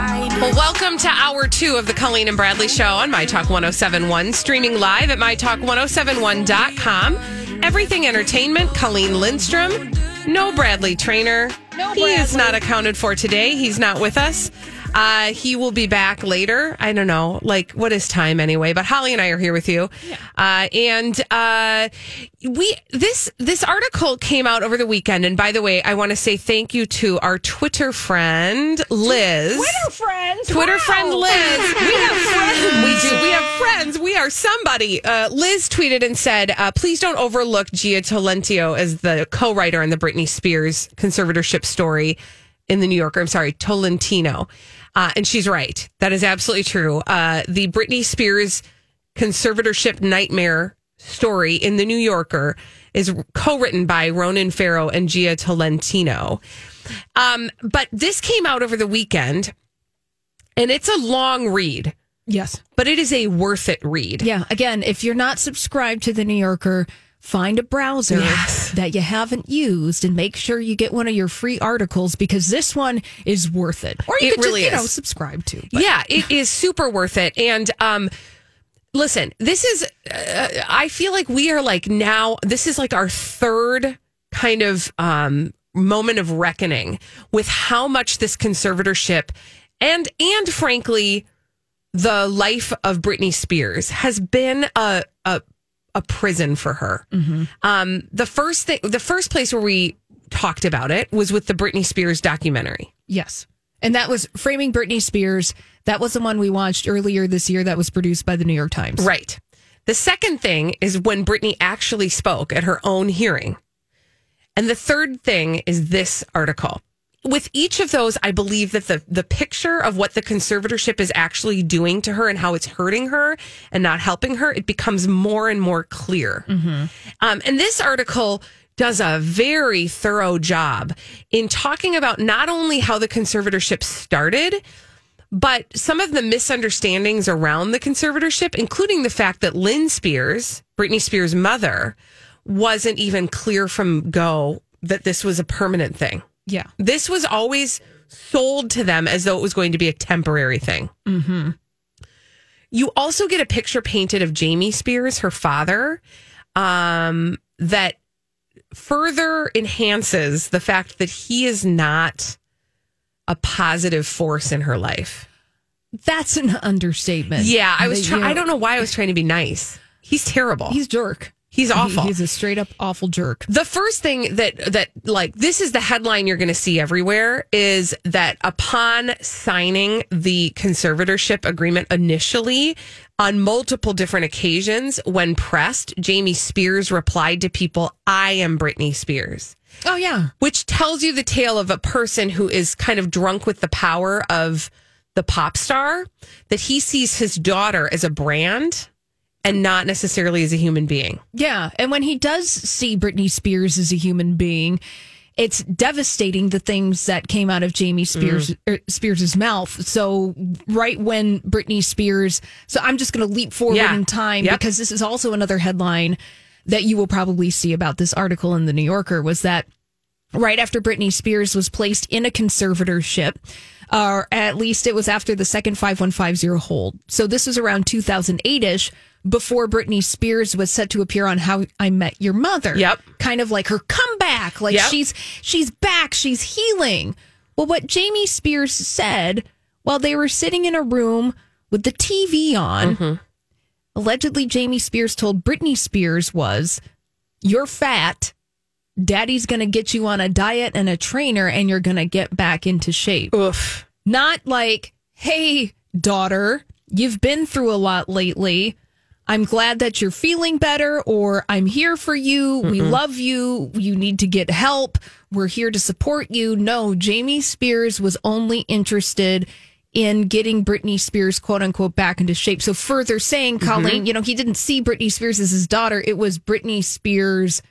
Well, welcome to hour two of the Colleen and Bradley Show on My Talk 1071, streaming live at MyTalk1071.com. Everything Entertainment, Colleen Lindstrom. No Bradley Traynor. No he is not accounted for today. He's not with us. Uh, he will be back later. I don't know, like what is time anyway? But Holly and I are here with you, yeah. uh, and uh, we this this article came out over the weekend. And by the way, I want to say thank you to our Twitter friend Liz. Twitter friends, Twitter wow. friend Liz. We have friends. We do. We have friends. We are somebody. Uh, Liz tweeted and said, uh, "Please don't overlook Jia Tolentino as the co-writer on the Britney Spears conservatorship story." in the New Yorker. I'm sorry, Tolentino. Uh, and she's right. That is absolutely true. Uh, the Britney Spears conservatorship nightmare story in the New Yorker is co-written by Ronan Farrow and Jia Tolentino. Um, but this came out over the weekend, and it's a long read. Yes, but it is a worth it read. Yeah. Again, if you're not subscribed to the New Yorker, find a browser yes. that you haven't used and make sure you get one of your free articles because this one is worth it. Or you it could really just, you know, subscribe to. But. Yeah, it is super worth it. And um, listen, this is, uh, I feel like we are like now, this is like our third kind of um, moment of reckoning with how much this conservatorship and, and frankly, the life of Britney Spears has been a, a a prison for her. Mm-hmm. Um, the first thing, the first place where we talked about it was with the Britney Spears documentary. Yes. And that was Framing Britney Spears. That was the one we watched earlier this year that was produced by the New York Times. Right. The second thing is when Britney actually spoke at her own hearing. And the third thing is this article with each of those, I believe that the the picture of what the conservatorship is actually doing to her and how it's hurting her and not helping her, it becomes more and more clear. Mm-hmm. Um, and this article does a very thorough job in talking about not only how the conservatorship started, but some of the misunderstandings around the conservatorship, including the fact that Lynne Spears, Britney Spears' mother, wasn't even clear from go that this was a permanent thing. Yeah. This was always sold to them as though it was going to be a temporary thing. Mm-hmm. You also get a picture painted of Jamie Spears, her father, um, that further enhances the fact that he is not a positive force in her life. That's an understatement. Yeah, I was. That, Try- you I don't know why I was trying to be nice. He's terrible. He's jerk. He's awful. He's a straight up awful jerk. The first thing that that like this is the headline you're going to see everywhere is that upon signing the conservatorship agreement initially on multiple different occasions when pressed Jamie Spears replied to people I am Britney Spears Oh yeah. which tells you the tale of a person who is kind of drunk with the power of the pop star that he sees his daughter as a brand and not necessarily as a human being. Yeah, and when he does see Britney Spears as a human being, it's devastating the things that came out of Jamie Spears er, Spears's mouth. So right when Britney Spears, so I'm just going to leap forward Yeah. in time Yep. because this is also another headline that you will probably see about this article in the New Yorker was that right after Britney Spears was placed in a conservatorship, or at least it was after the second 5150 hold. So this was around 2008 ish before Britney Spears was set to appear on How I Met Your Mother. Yep. Kind of like her comeback. Like Yep. she's she's back, she's healing. Well, what Jamie Spears said while they were sitting in a room with the TV on. Mm-hmm. Allegedly, Jamie Spears told Britney Spears was, "You're fat. Daddy's going to get you on a diet and a trainer, and you're going to get back into shape." Oof. Not like, "Hey, daughter, you've been through a lot lately." I'm glad that you're feeling better, or I'm here for you. We love you. You need to get help. We're here to support you. No, Jamie Spears was only interested in getting Britney Spears, quote unquote, back into shape. So, further saying, mm-hmm. Colleen, you know, he didn't see Britney Spears as his daughter. It was Britney Spears.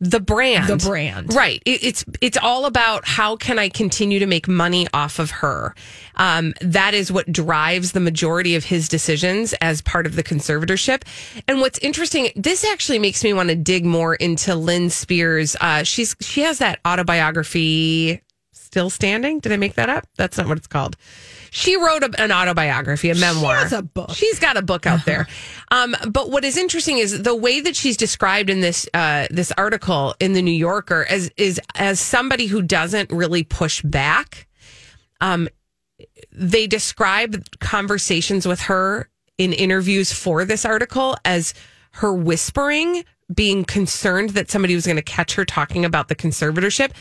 The brand. The brand. right. It, it's it's all about how can i continue to make money off of her. Um, that is what drives the majority of his decisions as part of the conservatorship. And what's interesting this actually makes me want to dig more into lynne spears. Uh, she's she has that autobiography still standing? Did i make that up? That's not what it's called she wrote a, an autobiography, a memoir. has a book. She's got a book out there. Um, but what is interesting is the way that she's described in this uh, this article in the New Yorker as is as somebody who doesn't really push back. Um, they describe conversations with her in interviews for this article as her whispering, being concerned that somebody was going to catch her talking about the conservatorship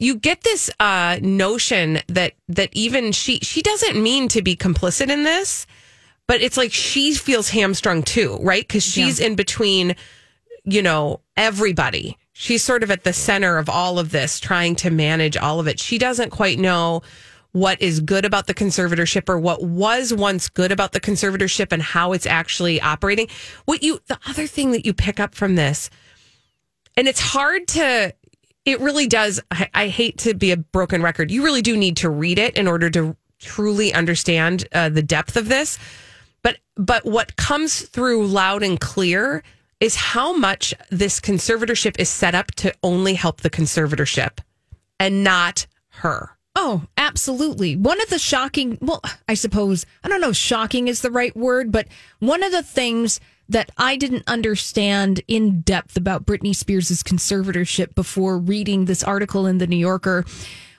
you get this uh, notion that that even she she doesn't mean to be complicit in this, but it's like she feels hamstrung too, right? Because she's in between, you know, everybody. She's sort of at the center of all of this, trying to manage all of it. She doesn't quite know what is good about the conservatorship or what was once good about the conservatorship and how it's actually operating. What you the other thing that you pick up from this, and it's hard to it really does. I, I hate to be a broken record. You really do need to read it in order to truly understand uh, the depth of this. But but what comes through loud and clear is how much this conservatorship is set up to only help the conservatorship and not her. Oh, absolutely. One of the shocking, well, I suppose, I don't know, shocking is the right word, but one of the things that I didn't understand in depth about Britney Spears' conservatorship before reading this article in the New Yorker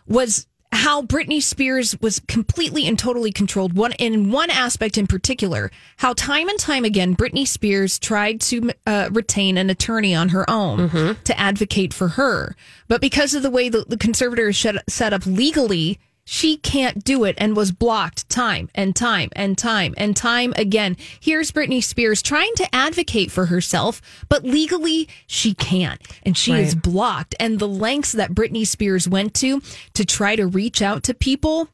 was how Britney Spears was completely and totally controlled. One in one aspect in particular, how time and time again Britney Spears tried to uh, retain an attorney on her own to advocate for her, but because of the way the, the conservator is set up legally, she can't do it and was blocked time and time and time and time again. Here's Britney Spears trying to advocate for herself, but legally she can't. And she is blocked. And the lengths that Britney Spears went to to try to reach out to people.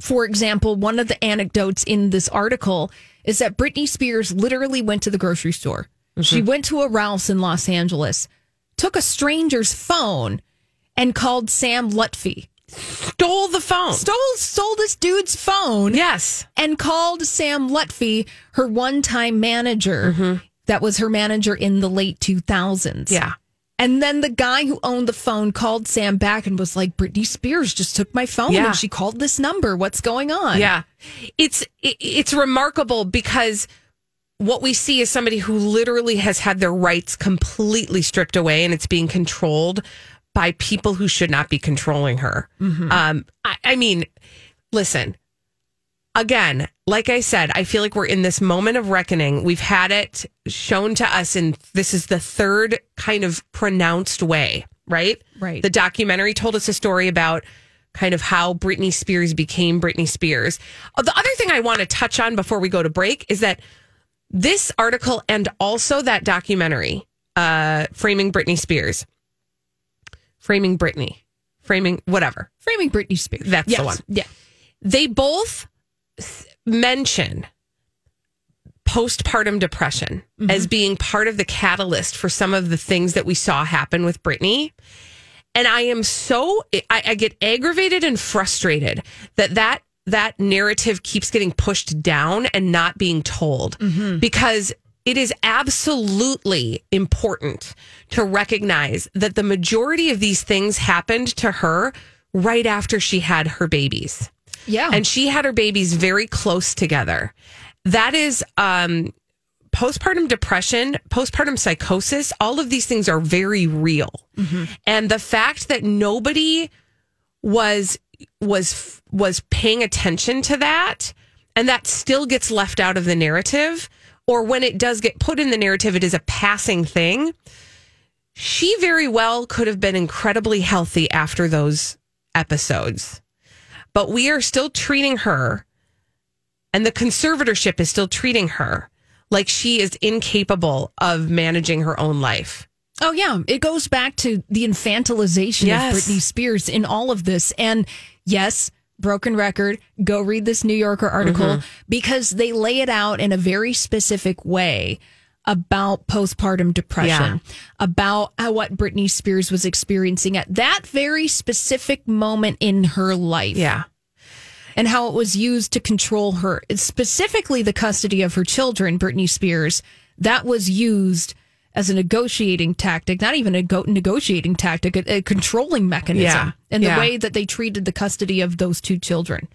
For example, one of the anecdotes in this article is that Britney Spears literally went to the grocery store. Mm-hmm. She went to a Ralph's in Los Angeles, took a stranger's phone, and called Sam Lutfi Stole the phone. stole stole this dude's phone yes. and called Sam Lutfi her one time manager. Mm-hmm. That was her manager in the late 2000s. Yeah. And then the guy who owned the phone called Sam back and was like, Britney Spears just took my phone Yeah. and she called this number. What's going on? Yeah. It's it, it's remarkable because what we see is somebody who literally has had their rights completely stripped away and it's being controlled by people who should not be controlling her. Um I, I mean, listen. Again, like I said, I feel like we're in this moment of reckoning. We've had it shown to us and this is the third kind of pronounced way, right? Right. The documentary told us a story about kind of how Britney Spears became Britney Spears. Uh, The other thing I want to touch on before we go to break is that this article and also that documentary, uh, Framing Britney Spears, Framing Britney, Framing whatever, Framing Britney Spears. That's the one. Yeah. they both mention postpartum depression mm-hmm. as being part of the catalyst for some of the things that we saw happen with Britney. And I am so I, I get aggravated and frustrated that that that narrative keeps getting pushed down and not being told mm-hmm. because it is absolutely important to recognize that the majority of these things happened to her right after she had her babies Yeah. and she had her babies very close together. That is um, postpartum depression, postpartum psychosis. All of these things are very real, and the fact that nobody was was was paying attention to that and that still gets left out of the narrative or when it does get put in the narrative it is a passing thing she very well could have been incredibly healthy after those episodes but we are still treating her and the conservatorship is still treating her like she is incapable of managing her own life Oh yeah, it goes back to the infantilization Yes. of Britney Spears in all of this. And yes, broken record, go read this New Yorker article Mm-hmm. because they lay it out in a very specific way about postpartum depression, about how, what Britney Spears was experiencing at that very specific moment in her life yeah and how it was used to control her, specifically the custody of her children, Britney Spears. That was used as a negotiating tactic, not even a go- negotiating tactic, a, a controlling mechanism Yeah, in the yeah. way that they treated the custody of those two children.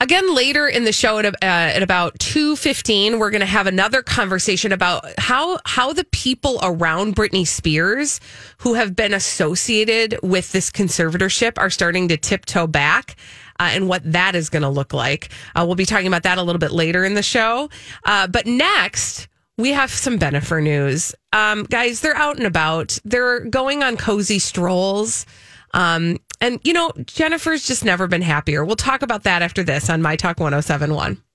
Again, later in the show at, uh, at about two fifteen, we're going to have another conversation about how how the people around Britney Spears who have been associated with this conservatorship are starting to tiptoe back. Uh, and what that is going to look like. Uh, we'll be talking about that a little bit later in the show. Uh, but next, we have some Bennifer news. Um, guys, they're out and about. They're going on cozy strolls. Um, and, you know, Jennifer's just never been happier. We'll talk about that after this on My Talk 1071.